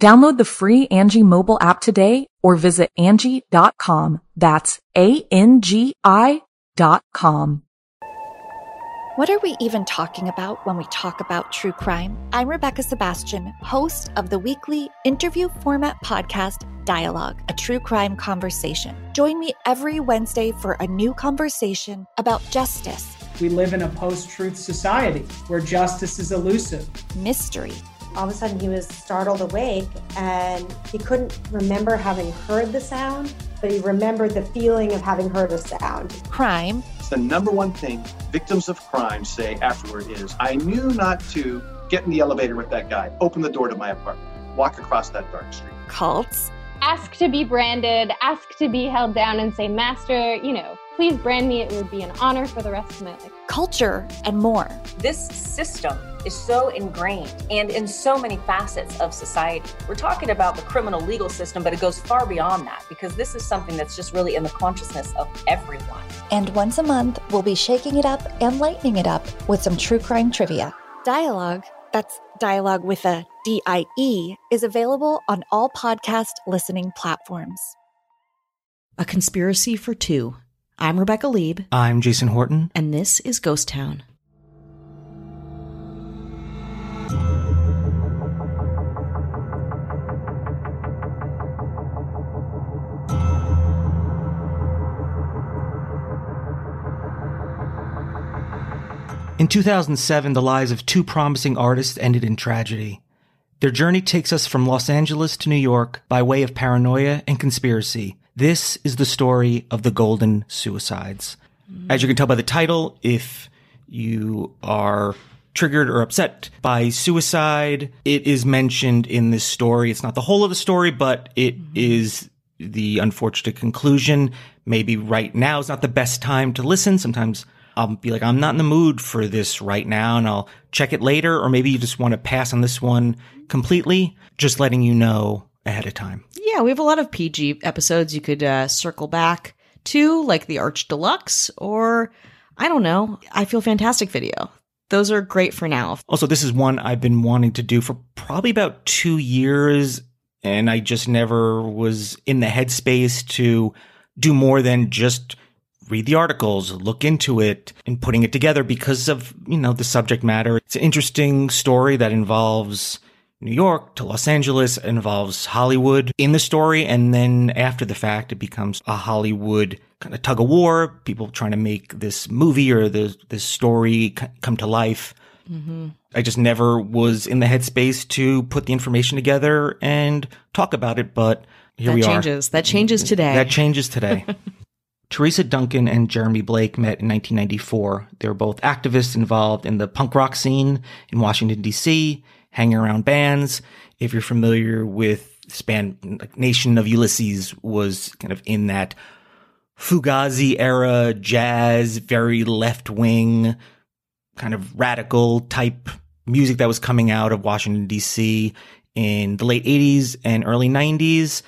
Download the free Angi mobile app today or visit Angi.com. That's A-N-G-I dot com. What are we even talking about when we talk about true crime? I'm Rebecca Sebastian, host of the weekly interview format podcast Dialogue, a true crime conversation. Join me every Wednesday for a new conversation about justice. We live in a post truth society where justice is elusive, mystery, all of a sudden he was startled awake and he couldn't remember having heard the sound, but he remembered the feeling of having heard a sound. Crime. It's the number one thing victims of crime say afterward is, I knew not to get in the elevator with that guy, open the door to my apartment, walk across that dark street. Cults. Ask to be branded, ask to be held down and say, Master, you know, please brand me. It would be an honor for the rest of my life. Culture and more. This system is so ingrained and in so many facets of society. We're talking about the criminal legal system, but it goes far beyond that because this is something that's just really in the consciousness of everyone. And once a month, we'll be shaking it up and lightening it up with some true crime trivia. Dialogue, that's dialogue with a D I E, is available on all podcast listening platforms. A Conspiracy for Two. I'm Rebecca Leib. I'm Jason Horton. And this is Ghost Town. In 2007, the lives of two promising artists ended in tragedy. Their journey takes us from Los Angeles to New York by way of paranoia and conspiracy. This is the story of the Golden Suicides. As you can tell by the title, if you are triggered or upset by suicide, it is mentioned in this story. It's not the whole of the story, but it is the unfortunate conclusion. Maybe right now is not the best time to listen. Sometimes I'll be like, I'm not in the mood for this right now and I'll check it later. Or maybe you just want to pass on this one completely, just letting you know ahead of time. Yeah, we have a lot of PG episodes you could uh, circle back to, like the Arch Deluxe, or I don't know, I Feel Fantastic video. Those are great for now. Also, this is one I've been wanting to do for probably about two years, and I just never was in the headspace to do more than just read the articles, look into it, and putting it together because of, you know, the subject matter. It's an interesting story that involves New York to Los Angeles, involves Hollywood in the story. And then after the fact, it becomes a Hollywood kind of tug of war, people trying to make this movie or the, this story come to life. Mm-hmm. I just never was in the headspace to put the information together and talk about it, but here that we changes. are. That changes today. That changes today. Theresa Duncan and Jeremy Blake met in 1994. They were both activists involved in the punk rock scene in Washington, D.C., hanging around bands. If you're familiar with span, like Nation of Ulysses was kind of in that Fugazi era jazz, very left wing, kind of radical type music that was coming out of Washington, D.C. in the late 80s and early 90s.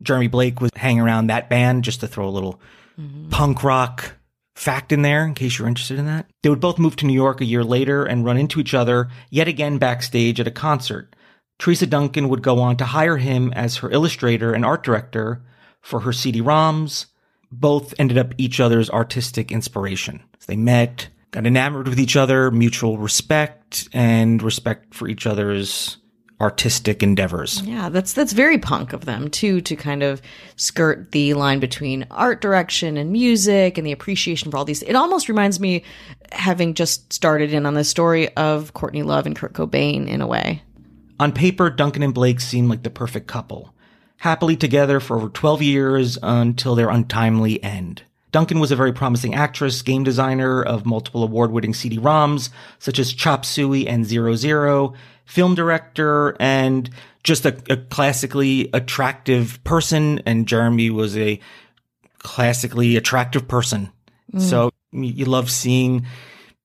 Jeremy Blake was hanging around that band just to throw a little mm-hmm. punk rock fact in there in case you're interested in that. They would both move to New York a year later and run into each other yet again backstage at a concert. Theresa Duncan would go on to hire him as her illustrator and art director for her CD-ROMs. Both ended up each other's artistic inspiration. They met, got enamored with each other, mutual respect, and respect for each other's artistic endeavors. Yeah, that's that's very punk of them too to kind of skirt the line between art direction and music and the appreciation for all these. It almost reminds me, having just started in on the story of Courtney Love and Kurt Cobain in a way. On paper, Duncan and Blake seem like the perfect couple, happily together for over 12 years until their untimely end. Duncan was a very promising actress, game designer of multiple award-winning CD-ROMs, such as Chop Suey and Zero Zero, film director, and just a, a classically attractive person. And Jeremy was a classically attractive person. Mm. So you love seeing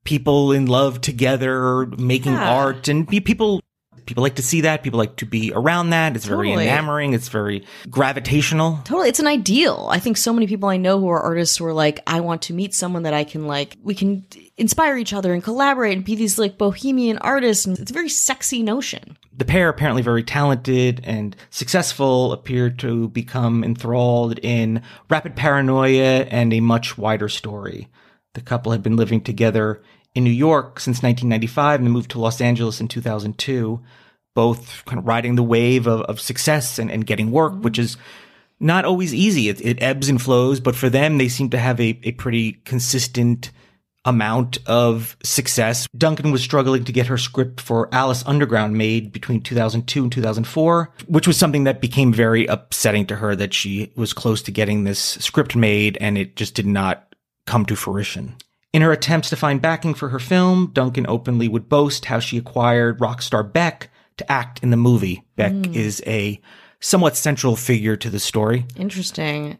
people in love together, making Yeah. art, and people people like to see that. People like to be around that. It's very enamoring. It's very gravitational. Totally. It's an ideal. I think so many people I know who are artists who are like, I want to meet someone that I can like, we can inspire each other and collaborate and be these like bohemian artists. And it's a very sexy notion. The pair, apparently very talented and successful, appear to become enthralled in rapid paranoia and a much wider story. The couple had been living together in New York since 1995 and moved to Los Angeles in 2002, both kind of riding the wave of, of success and, and getting work, mm-hmm. which is not always easy. It, it ebbs and flows, but for them, they seem to have a, a pretty consistent amount of success. Duncan was struggling to get her script for Alice Underground made between 2002 and 2004, which was something that became very upsetting to her that she was close to getting this script made and it just did not come to fruition. In her attempts to find backing for her film, Duncan openly would boast how she acquired rock star Beck to act in the movie. Beck hmm. is a somewhat central figure to the story. Interesting.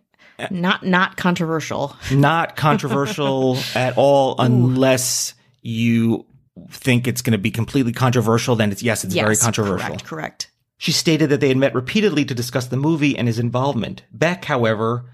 Not, not controversial. Not controversial at all unless you think it's going to be completely controversial. Then it's, yes, it's very controversial. Correct. Correct. She stated that they had met repeatedly to discuss the movie and his involvement. Beck, however,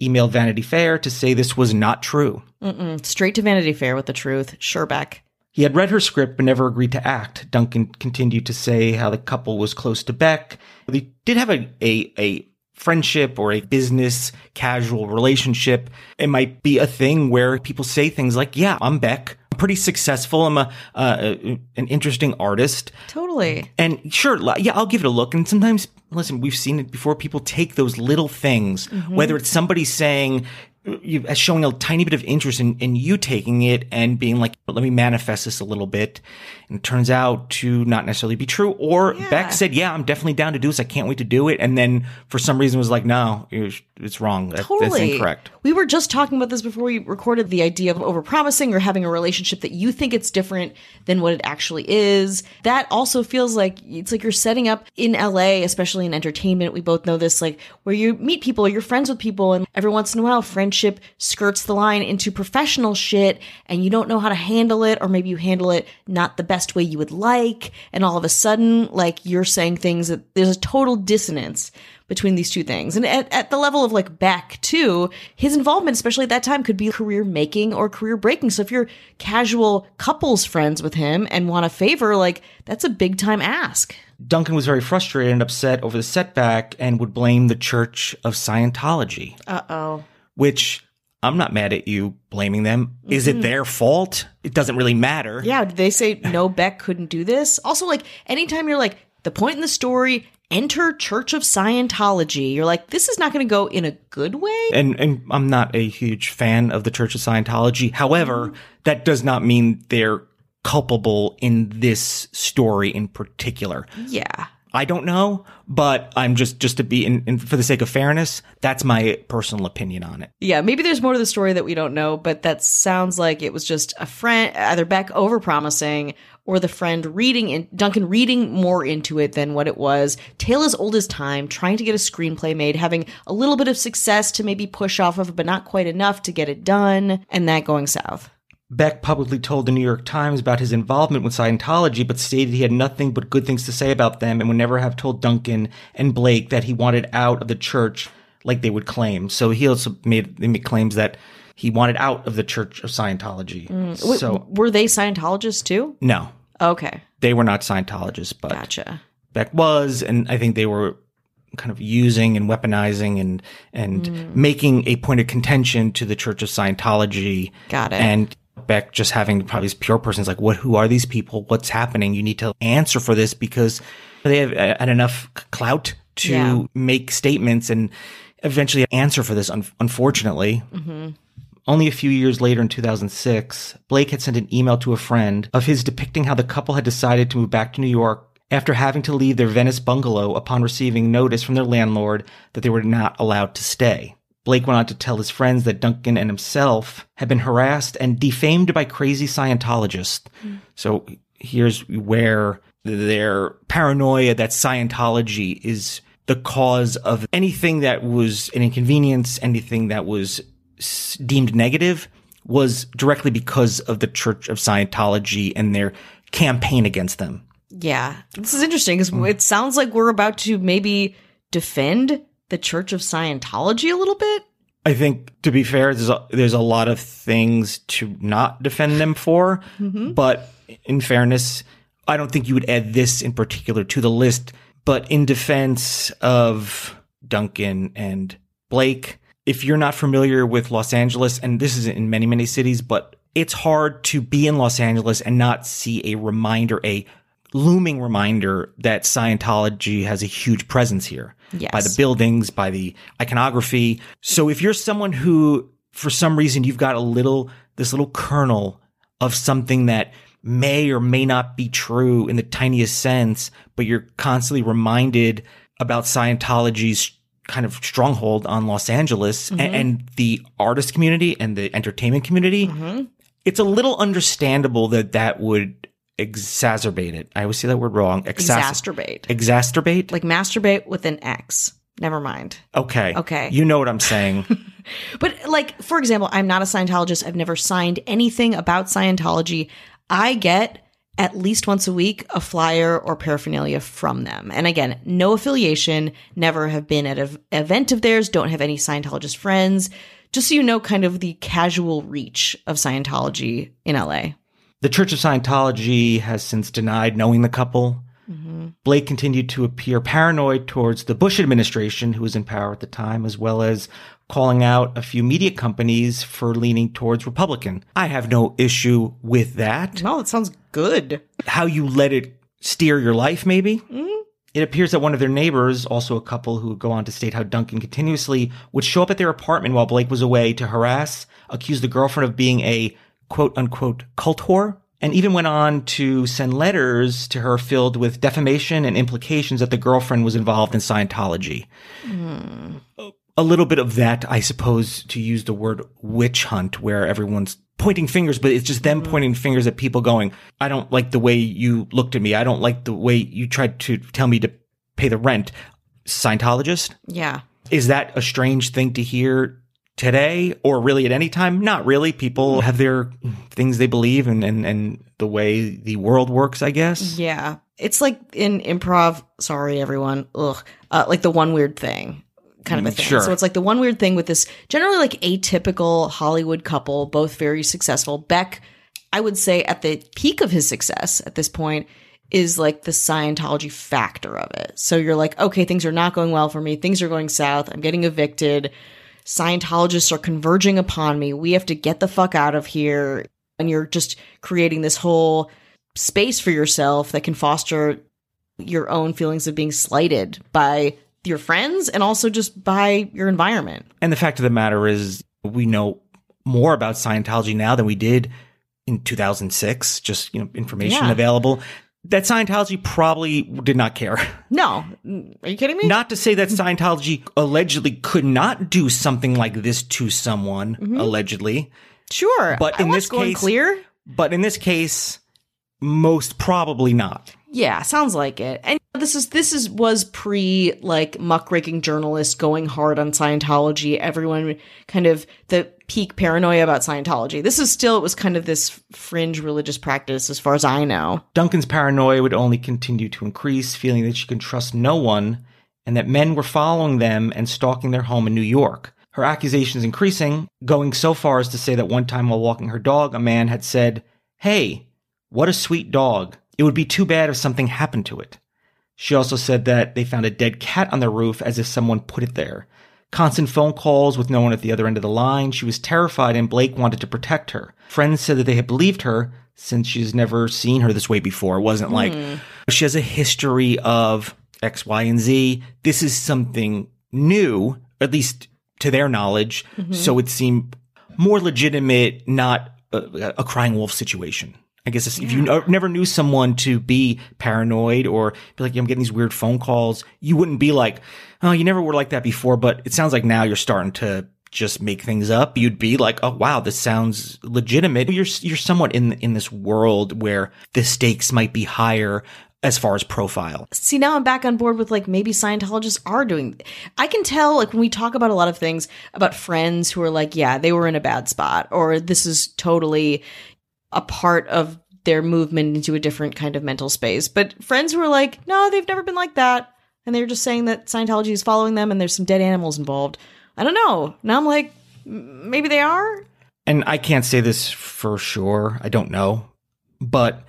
emailed Vanity Fair to say this was not true. Mm-mm. Straight to Vanity Fair with the truth. Sherbeck. He had read her script but never agreed to act. Duncan continued to say how the couple was close to Beck. They did have a, a, a friendship or a business casual relationship. It might be a thing where people say things like, yeah, I'm Beck. I'm pretty successful. I'm a, uh, an interesting artist. Totally. And sure, yeah, I'll give it a look. And sometimes, listen, we've seen it before. People take those little things, whether it's somebody saying, as showing a tiny bit of interest in, in you taking it and being like, let me manifest this a little bit. And it turns out to not necessarily be true. Or Beck said, yeah, I'm definitely down to do this. I can't wait to do it. And then for some reason was like, no, it's it's wrong. Totally. That's incorrect. We were just talking about this before we recorded the idea of overpromising or having a relationship that you think it's different than what it actually is. That also feels like it's like you're setting up in LA, especially in entertainment. We both know this, like where you meet people, you're friends with people, and every once in a while, friendship skirts the line into professional shit, and you don't know how to handle it, or maybe you handle it not the best way you would like, and all of a sudden, like you're saying things that there's a total dissonance between these two things. And at, at the level of like back to his involvement, especially at that time, could be career making or career breaking. So if you're casual couples friends with him and want a favor, like that's a big time ask. Duncan was very frustrated and upset over the setback and would blame the Church of Scientology. Uh oh. which I'm not mad at you blaming them. Is it mm-hmm. their fault? It doesn't really matter. Yeah. Did they say no, Beck couldn't do this? Also, like anytime you're like, the point in the story, enter Church of Scientology, you're like, this is not going to go in a good way. And and I'm not a huge fan of the Church of Scientology. However, mm-hmm. that does not mean they're culpable in this story in particular. Yeah. I don't know, but I'm just just to be in, in for the sake of fairness, that's my personal opinion on it. Yeah, maybe there's more to the story that we don't know, but that sounds like it was just a friend, either Beck overpromising or the friend reading in Duncan reading more into it than what it was. Tale as old as time, trying to get a screenplay made, having a little bit of success to maybe push off of, but not quite enough to get it done, and that going south. Beck publicly told the New York Times about his involvement with Scientology, but stated he had nothing but good things to say about them and would never have told Duncan and Blake that he wanted out of the church like they would claim. So he also made, made claims that he wanted out of the Church of Scientology. Wait, So, were they Scientologists too? no, Okay, they were not Scientologists, but gotcha. Beck was, and I think they were kind of using and weaponizing and and Mm. making a point of contention to the Church of Scientology. Got it. And Beck just having probably this pure person is like, what, who are these people? What's happening? You need to answer for this because they have uh, had enough clout to Yeah. make statements and eventually answer for this, un- unfortunately. Mm-hmm. Only a few years later in 2006, Blake had sent an email to a friend of his depicting how the couple had decided to move back to New York after having to leave their Venice bungalow upon receiving notice from their landlord that they were not allowed to stay. Blake went on to tell his friends that Duncan and himself had been harassed and defamed by crazy Scientologists. So here's where their paranoia that Scientology is the cause of anything that was an inconvenience, anything that was deemed negative was directly because of the Church of Scientology and their campaign against them. Yeah. This is interesting because Mm. it sounds like we're about to maybe defend the Church of Scientology a little bit. I think, to be fair, there's a, there's a lot of things to not defend them for, mm-hmm. but in fairness, I don't think you would add this in particular to the list. But in defense of Duncan and Blake, if you're not familiar with Los Angeles, and this is in many, many cities, but it's hard to be in Los Angeles and not see a reminder, a looming reminder that Scientology has a huge presence here Yes. by the buildings, by the iconography. So if you're someone who, for some reason, you've got a little, this little kernel of something that may or may not be true in the tiniest sense, but you're constantly reminded about Scientology's kind of stronghold on Los Angeles a- mm-hmm. and, the artist community and the entertainment community, mm-hmm. it's a little understandable that that would exacerbate it. I always say that word wrong. Exacer- Exacerbate. Exacerbate? Like masturbate with an X. Never mind. Okay. Okay. You know what I'm saying. But like, for example, I'm not a Scientologist. I've never signed anything about Scientology. I get at least once a week a flyer or paraphernalia from them. And again, no affiliation, never have been at an event of theirs, don't have any Scientologist friends. Just so you know, kind of the casual reach of Scientology in LA. The Church of Scientology has since denied knowing the couple. Mm-hmm. Blake continued to appear paranoid towards the Bush administration, who was in power at the time, as well as calling out a few media companies for leaning towards Republican. I have no issue with that. No, that sounds good. How you let it steer your life, maybe? Mm-hmm. It appears that one of their neighbors, also a couple who would go on to state how Duncan continuously would show up at their apartment while Blake was away to harass, accuse the girlfriend of being a quote unquote cult whore, and even went on to send letters to her filled with defamation and implications that the girlfriend was involved in Scientology. A little bit of that, I suppose, to use the word witch hunt, where everyone's pointing fingers, but it's just them mm-hmm. pointing fingers at people going, I don't like the way you looked at me. I don't like the way you tried to tell me to pay the rent. Scientologist? Yeah. Is that a strange thing to hear today or really at any time? Not really. People have their things they believe and, and, and the way the world works, I guess. Yeah. It's like in improv, sorry everyone, ugh, uh, like the one weird thing kind of a Mm, thing. sure. So it's like the one weird thing with this generally like atypical Hollywood couple, both very successful. Beck, I would say at the peak of his success at this point is like the Scientology factor of it. So you're like, okay, things are not going well for me. Things are going south. I'm getting evicted. Scientologists are converging upon me. We have to get the fuck out of here. And you're just creating this whole space for yourself that can foster your own feelings of being slighted by your friends and also just by your environment. And the fact of the matter is, we know more about Scientology now than we did in 2006. Just, you know, information Yeah. available. That Scientology probably did not care. No, are you kidding me? Not to say that Scientology allegedly could not do something like this to someone, mm-hmm. allegedly. sure, But I in this case- clear. But in this case, most probably not. Yeah, sounds like it. And this is this is was pre like muckraking journalists going hard on Scientology. Everyone kind of the peak paranoia about Scientology. This is still it was kind of this fringe religious practice as far as I know. Duncan's paranoia would only continue to increase, feeling that she could trust no one and that men were following them and stalking their home in New York. Her accusations increasing, going so far as to say that one time while walking her dog, a man had said, Hey, what a sweet dog. It would be too bad if something happened to it. She also said that they found a dead cat on the roof as if someone put it there. Constant phone calls with no one at the other end of the line. She was terrified and Blake wanted to protect her. Friends said that they had believed her since she's never seen her this way before. It wasn't like hmm. she has a history of X, Y, and Z. This is something new, at least to their knowledge. Mm-hmm. So it seemed more legitimate, not a, a crying wolf situation. I guess if you no- never knew someone to be paranoid or be like, I'm getting these weird phone calls, you wouldn't be like, oh, you never were like that before. But it sounds like now you're starting to just make things up. You'd be like, oh, wow, this sounds legitimate. You're, you're somewhat in, in this world where the stakes might be higher as far as profile. See, now I'm back on board with like maybe Scientologists are doing. I can tell like when we talk about a lot of things about friends who are like, yeah, they were in a bad spot, or this is totally a part of their movement into a different kind of mental space. But friends who are like, no, they've never been like that. And they're just saying that Scientology is following them and there's some dead animals involved. I don't know. Now I'm like, maybe they are. and I can't say this for sure. I don't know. But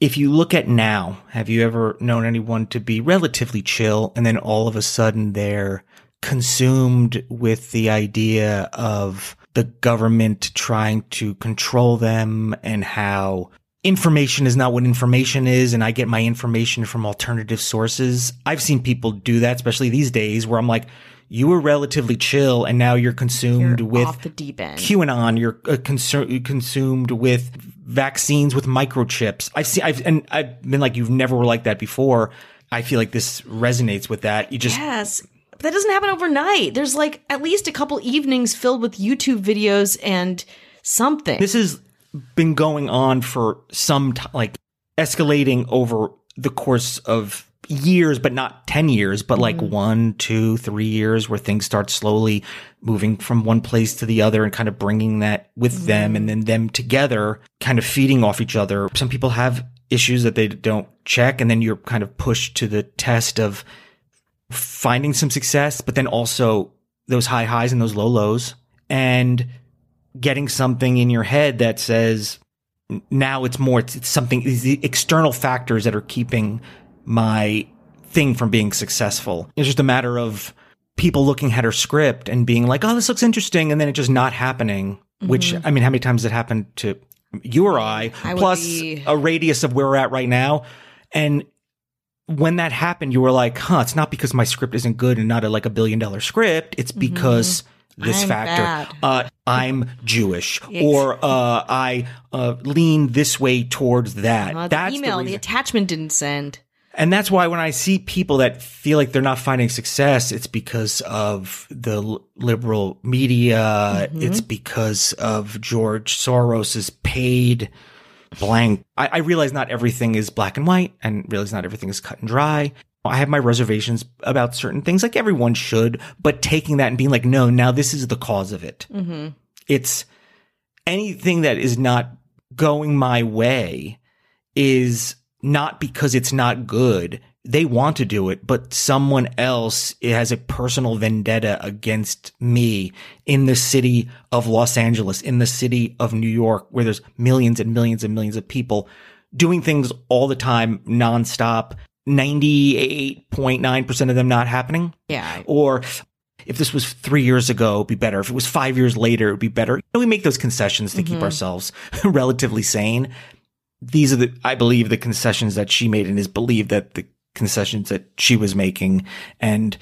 if you look at now, have you ever known anyone to be relatively chill and then all of a sudden they're consumed with the idea of the government trying to control them and how information is not what information is and I get my information from alternative sources. I've seen people do that, especially these days where I'm like, you were relatively chill and now you're consumed You're with the deep end. QAnon. You're uh, consumed with vaccines with microchips. I've seen, I've, and I've been like, you've never were like that before. I feel like this resonates with that. You just, Yes. That doesn't happen overnight. There's like at least a couple evenings filled with YouTube videos and something. this has been going on for some time, like escalating over the course of years, but not 10 years, but like mm-hmm. one, two, three years where things start slowly moving from one place to the other and kind of bringing that with mm-hmm. them and then them together, kind of feeding off each other. Some people have issues that they don't check and then you're kind of pushed to the test of finding some success, but then also those high highs and those low lows and getting something in your head that says now it's more it's, it's something it's the external factors that are keeping my thing from being successful. It's just a matter of people looking at her script and being like oh this looks interesting and then it just not happening which mm-hmm. i mean how many times has it happened to you or i, I plus be- a radius of where we're at right now? And when that happened, you were like, huh, it's not because my script isn't good and not a, like a billion dollar script. It's because this I'm factor. Uh, I'm Jewish or, uh, I, uh, lean this way towards that. Uh, the email, the the, attachment didn't send. and that's why when I see people that feel like they're not finding success, it's because of the liberal media. It's because of George Soros's paid blank. I, I realize not everything is black and white and realize not everything is cut and dry. I have my reservations about certain things like everyone should, but taking that and being like, no, now this is the cause of it. Mm-hmm. It's anything that is not going my way is not because it's not good. They want to do it, but someone else has a personal vendetta against me in the city of Los Angeles, in the city of New York, where there's millions and millions and millions of people doing things all the time, nonstop. 98.9% of them not happening. Yeah. Or if this was three years ago, it'd be better. If it was five years later, it'd be better. You know, we make those concessions to keep mm-hmm. ourselves relatively sane. These are the, I believe, the concessions that she made and is believed that the concessions that she was making and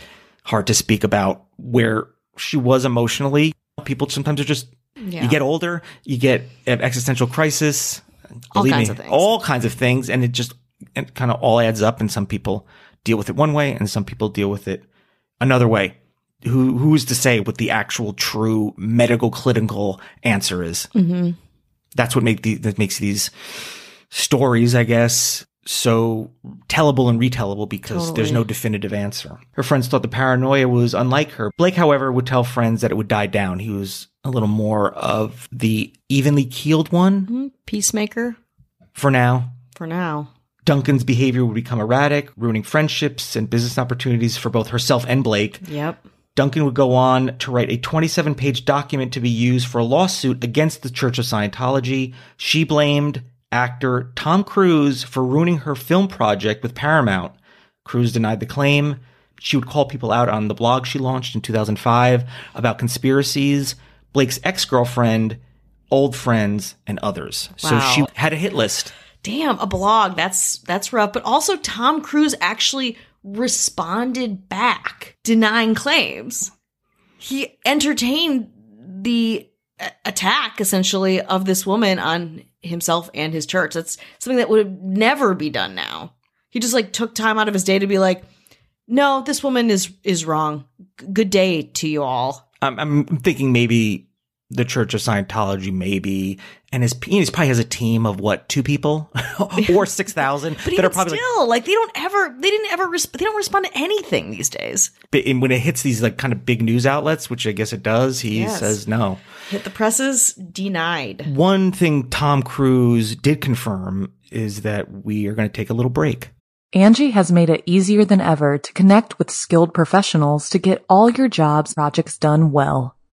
hard to speak about where she was emotionally. People sometimes are just, Yeah. you get older, you get an existential crisis. All kinds me, of things. All kinds of things. And it just, it kind of all adds up and some people deal with it one way and some people deal with it another way. Who who's to say what the actual true medical clinical answer is? Mm-hmm. That's what make the, that makes these stories, I guess, so tellable and retellable because there's no definitive answer. Her friends thought the paranoia was unlike her. Blake, however, would tell friends that it would die down. He was a little more of the evenly keeled one Hmm, Peacemaker for now. for now. Duncan's behavior would become erratic, ruining friendships and business opportunities for both herself and Blake. Yep. Duncan would go on to write a 27 page document to be used for a lawsuit against the Church of Scientology. She blamed actor Tom Cruise for ruining her film project with Paramount. Cruise denied the claim. She would call people out on the blog she launched in 2005 about conspiracies, Blake's ex-girlfriend, old friends, and others. So she had a hit list. Damn, a blog. That's that's rough. But also Tom Cruise actually responded back denying claims. He entertained the attack essentially of this woman on himself and his church. That's something that would never be done now. He just like took time out of his day to be like, "No, this woman is is wrong. G- good day to you all." I'm, I'm thinking maybe the Church of Scientology, maybe, and his he probably has a team of what two people or six thousand But that even are probably like, still, like, they don't ever, they didn't ever, res- they don't respond to anything these days. But and when it hits these like kind of big news outlets, which I guess it does, he Yes. says no. Hit the presses, denied. One thing Tom Cruise did confirm is that we are going to take a little break. Angi has made it easier than ever to connect with skilled professionals to get all your jobs projects done well.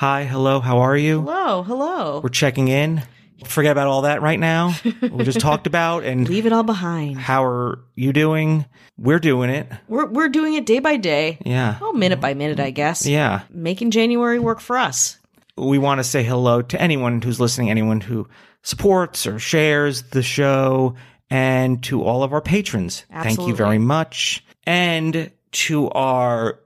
Hi, hello, how are you? Hello, hello. We're checking in. Forget about all that right now. we just talked about and Leave it all behind. how are you doing? We're doing it. We're we're doing it day by day. Yeah. Oh, minute by minute, I guess. Yeah. Making January work for us. we want to say hello to anyone who's listening, anyone who supports or shares the show, and to all of our patrons. Thank you very much. And to our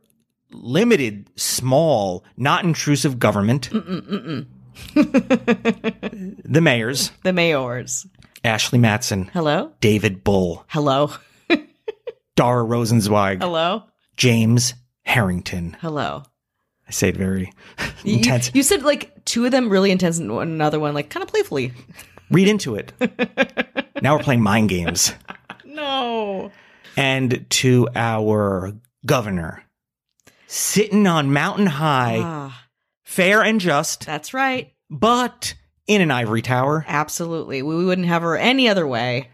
limited, small, not intrusive government, the mayors, The mayors. Ashley Matson, Hello. David Bull, Hello. Dara Rosenzweig, Hello. James Harrington. Hello. I say it very You- intense. You, said like two of them really intense and one another one like kind of playfully. Read into it. now we're playing mind games. No. and to our governor, sitting on mountain high, Ah, fair and just, that's right. but in an ivory tower, Absolutely. We, wouldn't have her any other way.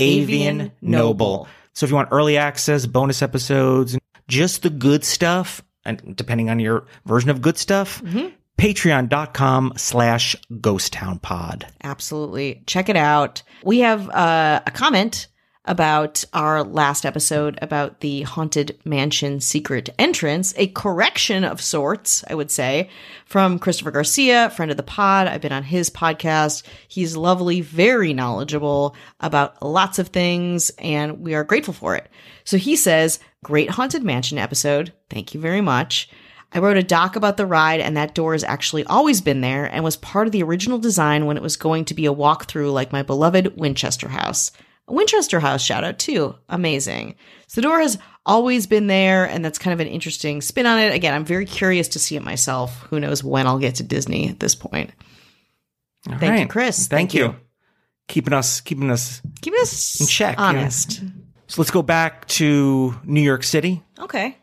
avian, Avian noble. Noble. So if you want early access, bonus episodes, just the good stuff, and depending on your version of good stuff, Mm-hmm. patreon.com slash ghost town pod. Absolutely. Check it out. We have uh, a comment about our last episode about the Haunted Mansion secret entrance, a correction of sorts, I would say, from Christopher Garcia, friend of the pod. I've been on his podcast. He's lovely, very knowledgeable about lots of things, and we are grateful for it. So he says, Great Haunted Mansion episode. Thank you very much. I wrote a doc about the ride, and that door has actually always been there and was part of the original design when it was going to be a walkthrough like my beloved Winchester House. A Winchester House shout out too. Amazing. So the door has always been there, and that's kind of an interesting spin on it. Again, I'm very curious to see it myself. Who knows when I'll get to Disney at this point. All Thank you, Chris. Thank, Thank you. you. Keeping us, keeping us keeping us in check. honest. So let's go back to New York City. Okay.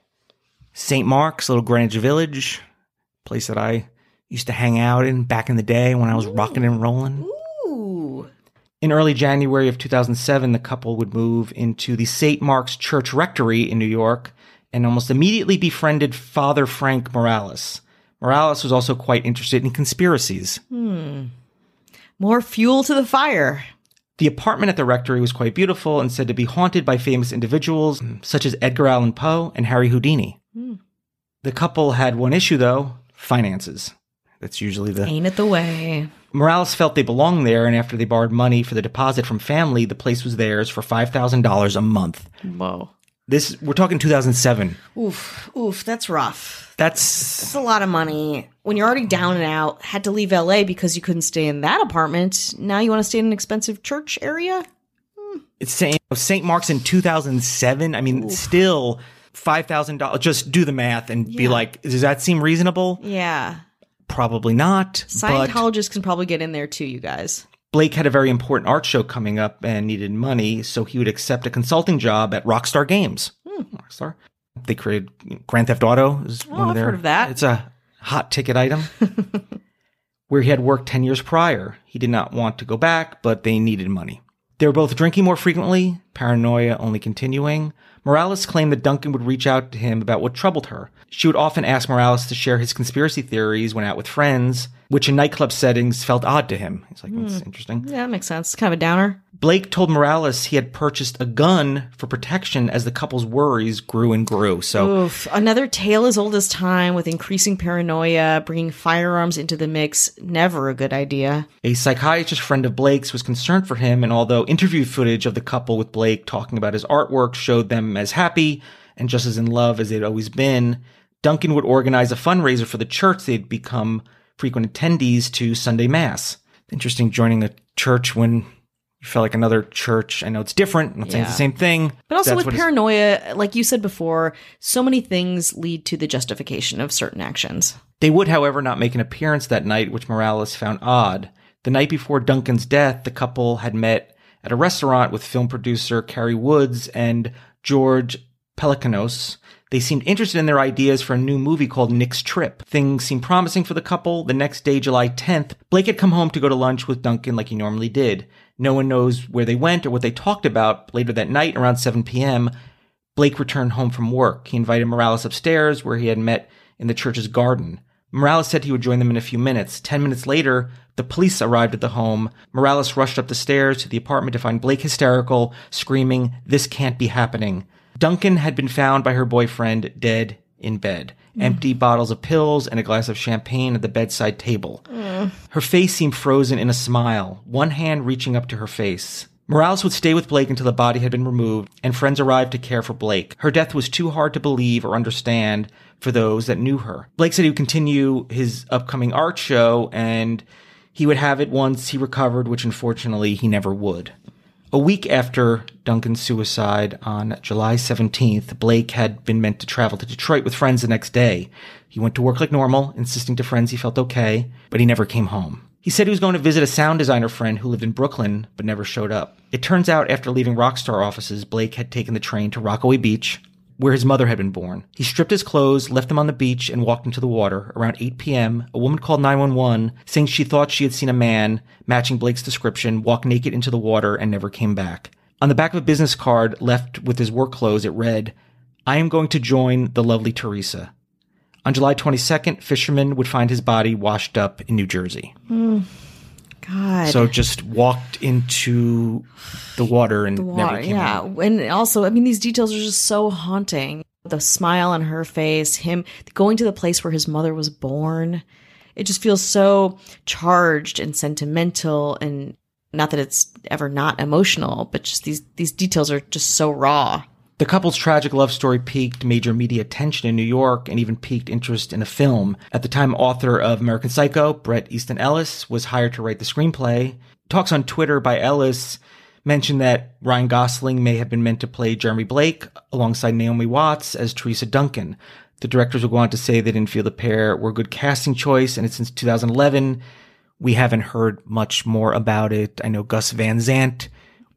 St. Mark's, little Greenwich Village, place that I used to hang out in back in the day when I was rocking and rolling. Ooh. In early January of 2007, the couple would move into the St. Mark's Church Rectory in New York and almost immediately befriended Father Frank Morales. Morales was also quite interested in conspiracies. Hmm. More fuel to the fire. The apartment at the rectory was quite beautiful and said to be haunted by famous individuals such as Edgar Allan Poe and Harry Houdini. Hmm. The couple had one issue though finances. That's usually the. Ain't it the way? Morales felt they belonged there, and after they borrowed money for the deposit from family, the place was theirs for $5,000 a month. Whoa. This, we're talking 2007. Oof, oof, that's rough. That's That's a lot of money. When you're already down and out, had to leave LA because you couldn't stay in that apartment. Now you want to stay in an expensive church area? Hmm. it's St. St. Mark's in 2007. I mean, still $5,000. Just do the math and be like, does that seem reasonable? Yeah. Probably not. Scientologists can probably get in there too, you guys. Blake had a very important art show coming up and needed money, so he would accept a consulting job at Rockstar Games. Hmm. Rockstar. They created Grand Theft Auto. Is Oh, one of I've their, heard of that. It's a hot ticket item. where he had worked 10 years prior. He did not want to go back, but they needed money. They were both drinking more frequently, paranoia only continuing. Morales claimed that Duncan would reach out to him about what troubled her. She would often ask Morales to share his conspiracy theories when out with friends, which in nightclub settings felt odd to him. He's like, that's hmm. interesting. Yeah, that makes sense. Kind of a downer. Blake told Morales he had purchased a gun for protection as the couple's worries grew and grew. So Oof. Another tale as old as time with increasing paranoia, bringing firearms into the mix. Never a good idea. A psychiatrist friend of Blake's was concerned for him, and although interview footage of the couple with Blake talking about his artwork showed them as happy and just as in love as they'd always been, Duncan would organize a fundraiser for the church they'd become frequent attendees to Sunday Mass. Interesting joining a church when you felt like another church. I know it's different, I'm not saying it's the same thing. But also That's with paranoia, like you said before, so many things lead to the justification of certain actions. They would, however, not make an appearance that night, which Morales found odd. The night before Duncan's death, the couple had met at a restaurant with film producer Cary Woods and George Pelecanos. They seemed interested in their ideas for a new movie called Nick's Trip. Things seemed promising for the couple. The next day, July 10th, Blake had come home to go to lunch with Duncan like he normally did. No one knows where they went or what they talked about. Later that night, around 7 p.m., Blake returned home from work. He invited Morales upstairs where he had met in the church's garden. Morales said he would join them in a few minutes. Ten minutes later, the police arrived at the home. Morales rushed up the stairs to the apartment to find Blake hysterical, screaming, This can't be happening. Duncan had been found by her boyfriend dead in bed. Mm. Empty bottles of pills and a glass of champagne at the bedside table. Mm. Her face seemed frozen in a smile, one hand reaching up to her face. Morales would stay with Blake until the body had been removed, and friends arrived to care for Blake. Her death was too hard to believe or understand for those that knew her. Blake said he would continue his upcoming art show, and he would have it once he recovered, which unfortunately he never would. A week after Duncan's suicide on July 17th, Blake had been meant to travel to Detroit with friends the next day. He went to work like normal, insisting to friends he felt okay, but he never came home. He said he was going to visit a sound designer friend who lived in Brooklyn, but never showed up. It turns out after leaving Rockstar offices, Blake had taken the train to Rockaway Beach, where his mother had been born. He stripped his clothes, left them on the beach, and walked into the water. Around 8 p.m., a woman called 911 saying she thought she had seen a man, matching Blake's description, walk naked into the water and never came back. On the back of a business card left with his work clothes, it read, I am going to join the lovely Theresa. On July 22nd, fishermen would find his body washed up in New Jersey. Hmm. God. So just walked into the water and Water, never came yeah. out. And also, I mean, these details are just so haunting. The smile on her face, him going to the place where his mother was born. It just feels so charged and sentimental and not that it's ever not emotional, but just these these details are just so raw. The couple's tragic love story piqued major media attention in New York and even piqued interest in a film. At the time, author of American Psycho, Bret Easton Ellis, was hired to write the screenplay. Talks on Twitter by Ellis mentioned that Ryan Gosling may have been meant to play Jeremy Blake alongside Naomi Watts as Theresa Duncan. The directors would go on to say they didn't feel the pair were a good casting choice, and since 2011, we haven't heard much more about it. I know Gus Van Sant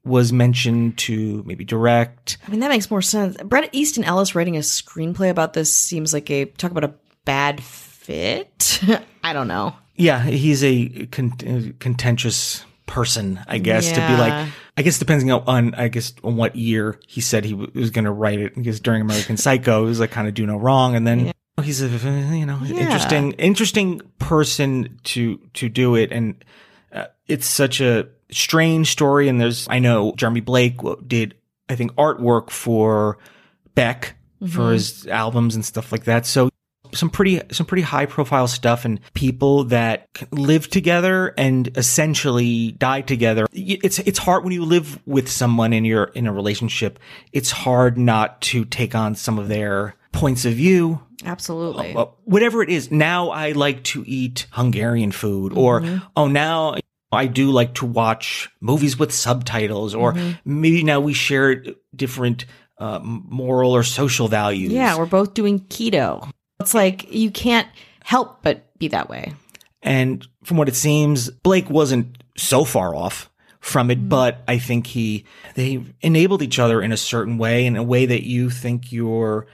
was mentioned to maybe direct. I mean, that makes more sense. Bret Easton Ellis writing a screenplay about this seems like a talk about a bad fit. I don't know. Yeah, he's a con- contentious person, I guess, to be like, I guess depending on, I guess, on what year he said he w- was going to write it. Because during American Psycho, he was like kind of do no wrong. And then he's a you know Yeah. interesting interesting person to to do it and uh, it's such a strange story and there's i know jeremy blake did i think artwork for beck for Mhm. his albums and stuff like that so some pretty some pretty high profile stuff and people that live together and essentially die together it's it's hard when you live with someone and you're in a relationship it's hard not to take on some of their points of view Absolutely. well, whatever it is. Now I like to eat Hungarian food, or Mhm. oh, now I do like to watch movies with subtitles, or Mhm. maybe now we share different uh, moral or social values. Yeah, we're both doing keto. It's like you can't help but be that way. And from what it seems, Blake wasn't so far off from Mm-hmm. it, but I think he, they enabled each other in a certain way, in a way that you think you're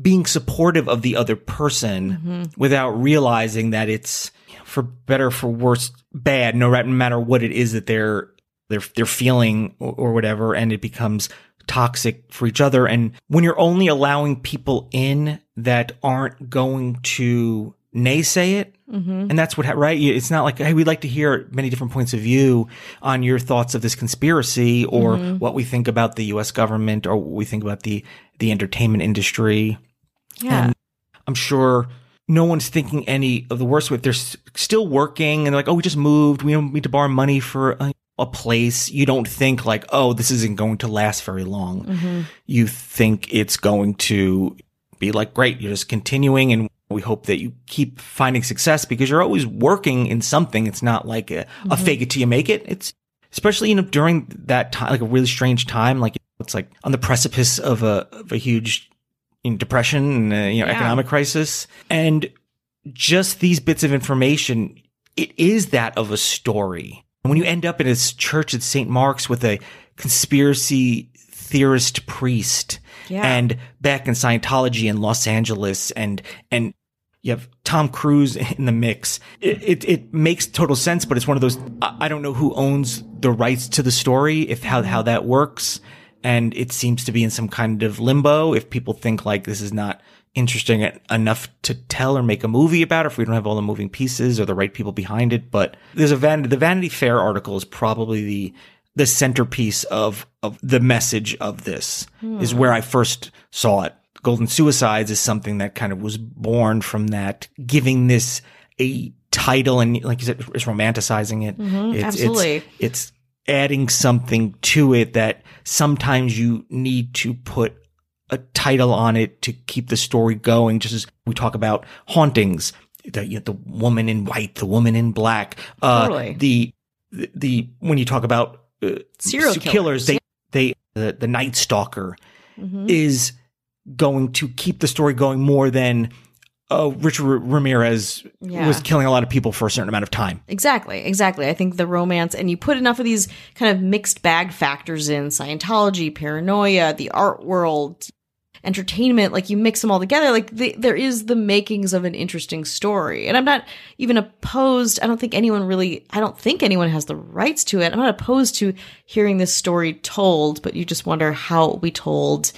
being supportive of the other person Mhm. without realizing that it's for better, for worse, bad, no matter what it is that they're, they're, they're feeling or, or whatever. And it becomes toxic for each other. And when you're only allowing people in that aren't going to naysay it, Mhm. and that's what, ha- right? It's not like, hey, we'd like to hear many different points of view on your thoughts of this conspiracy or Mhm. what we think about the US government or what we think about the, the entertainment industry. Yeah. And I'm sure no one's thinking any of the worst of it. They're still working and they're like, oh, we just moved. We don't need to borrow money for a, a place. You don't think like, oh, this isn't going to last very long. Mhm. You think it's going to be like, great, you're just continuing and we hope that you keep finding success because you're always working in something. It's not like a, a Mhm. fake it till you make it. It's especially, you know, during that time, like a really strange time, like it's like on the precipice of a, of a huge you know, depression and, uh, you know, Yeah. economic crisis. And just these bits of information, it is that of a story. When you end up in a church at St. Mark's with a conspiracy theorist priest Yeah. and back in Scientology in Los Angeles and, and you have Tom Cruise in the mix. It, it, it makes total sense, but it's one of those, I, don't know who owns the rights to the story, if how, how that works. And it seems to be in some kind of limbo if people think like this is not interesting enough to tell or make a movie about, or if we don't have all the moving pieces or the right people behind it. But there's a Vanity, the Vanity Fair article is probably the, the centerpiece of, of the message of this is Hmm. where I first saw it. Golden Suicides is something that kind of was born from that, giving this a title and like you said, it's romanticizing it. Mhm, It's, absolutely. It's, it's adding something to it that sometimes you need to put a title on it to keep the story going. Just as we talk about hauntings, the, you know, the woman in white, the woman in black, uh, Totally. the, the, when you talk about uh, Serial killers, killers, they, they, the, the Night Stalker Mhm. is going to keep the story going more than uh, Richard Ramirez Yeah. was killing a lot of people for a certain amount of time. Exactly, exactly. I think the romance, and you put enough of these kind of mixed bag factors in Scientology, paranoia, the art world, entertainment, like you mix them all together, like the, there is the makings of an interesting story. And I'm not even opposed. I don't think anyone really, I don't think anyone has the rights to it. I'm not opposed to hearing this story told, but you just wonder how it will be told.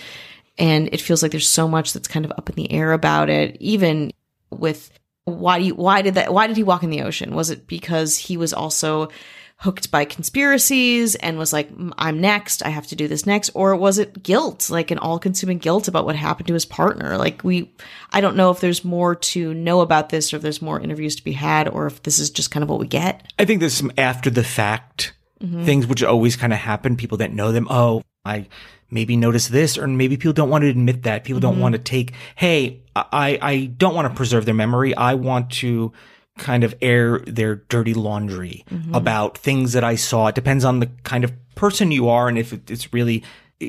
And it feels like there's so much that's kind of up in the air about it, even with why do you, why did that why did he walk in the ocean was it because he was also hooked by conspiracies and was like "Mm, i'm next i have to do this next or was it guilt like an all-consuming guilt about what happened to his partner like we i don't know if there's more to know about this or if there's more interviews to be had or if this is just kind of what we get I think there's some after the fact Mhm. things which always kind of happen. People that know them, oh, I maybe notice this, or maybe people don't want to admit that. People don't Mhm. want to take, hey, I, I don't want to preserve their memory. I want to kind of air their dirty laundry Mhm. about things that I saw. It depends on the kind of person you are and if it's really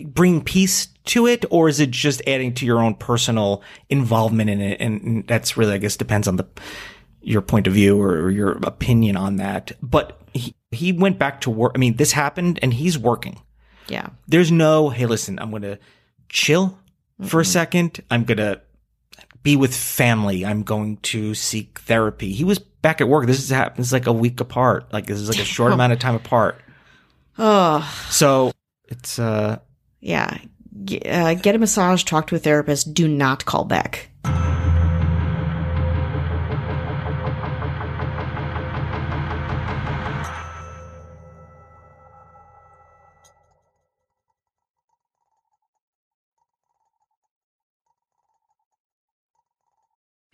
bringing peace to it or is it just adding to your own personal involvement in it? And that's really, I guess, depends on the, your point of view or, or your opinion on that. But he, he went back to work. I mean, this happened and he's working. Yeah There's no, hey, listen, I'm going to chill for a second. I'm going to be with family. I'm going to seek therapy. He was back at work. This is happens like a week apart. Like this is like a short amount of time apart. oh So it's, uh, yeah G- uh, get a massage talk to a therapist do not call back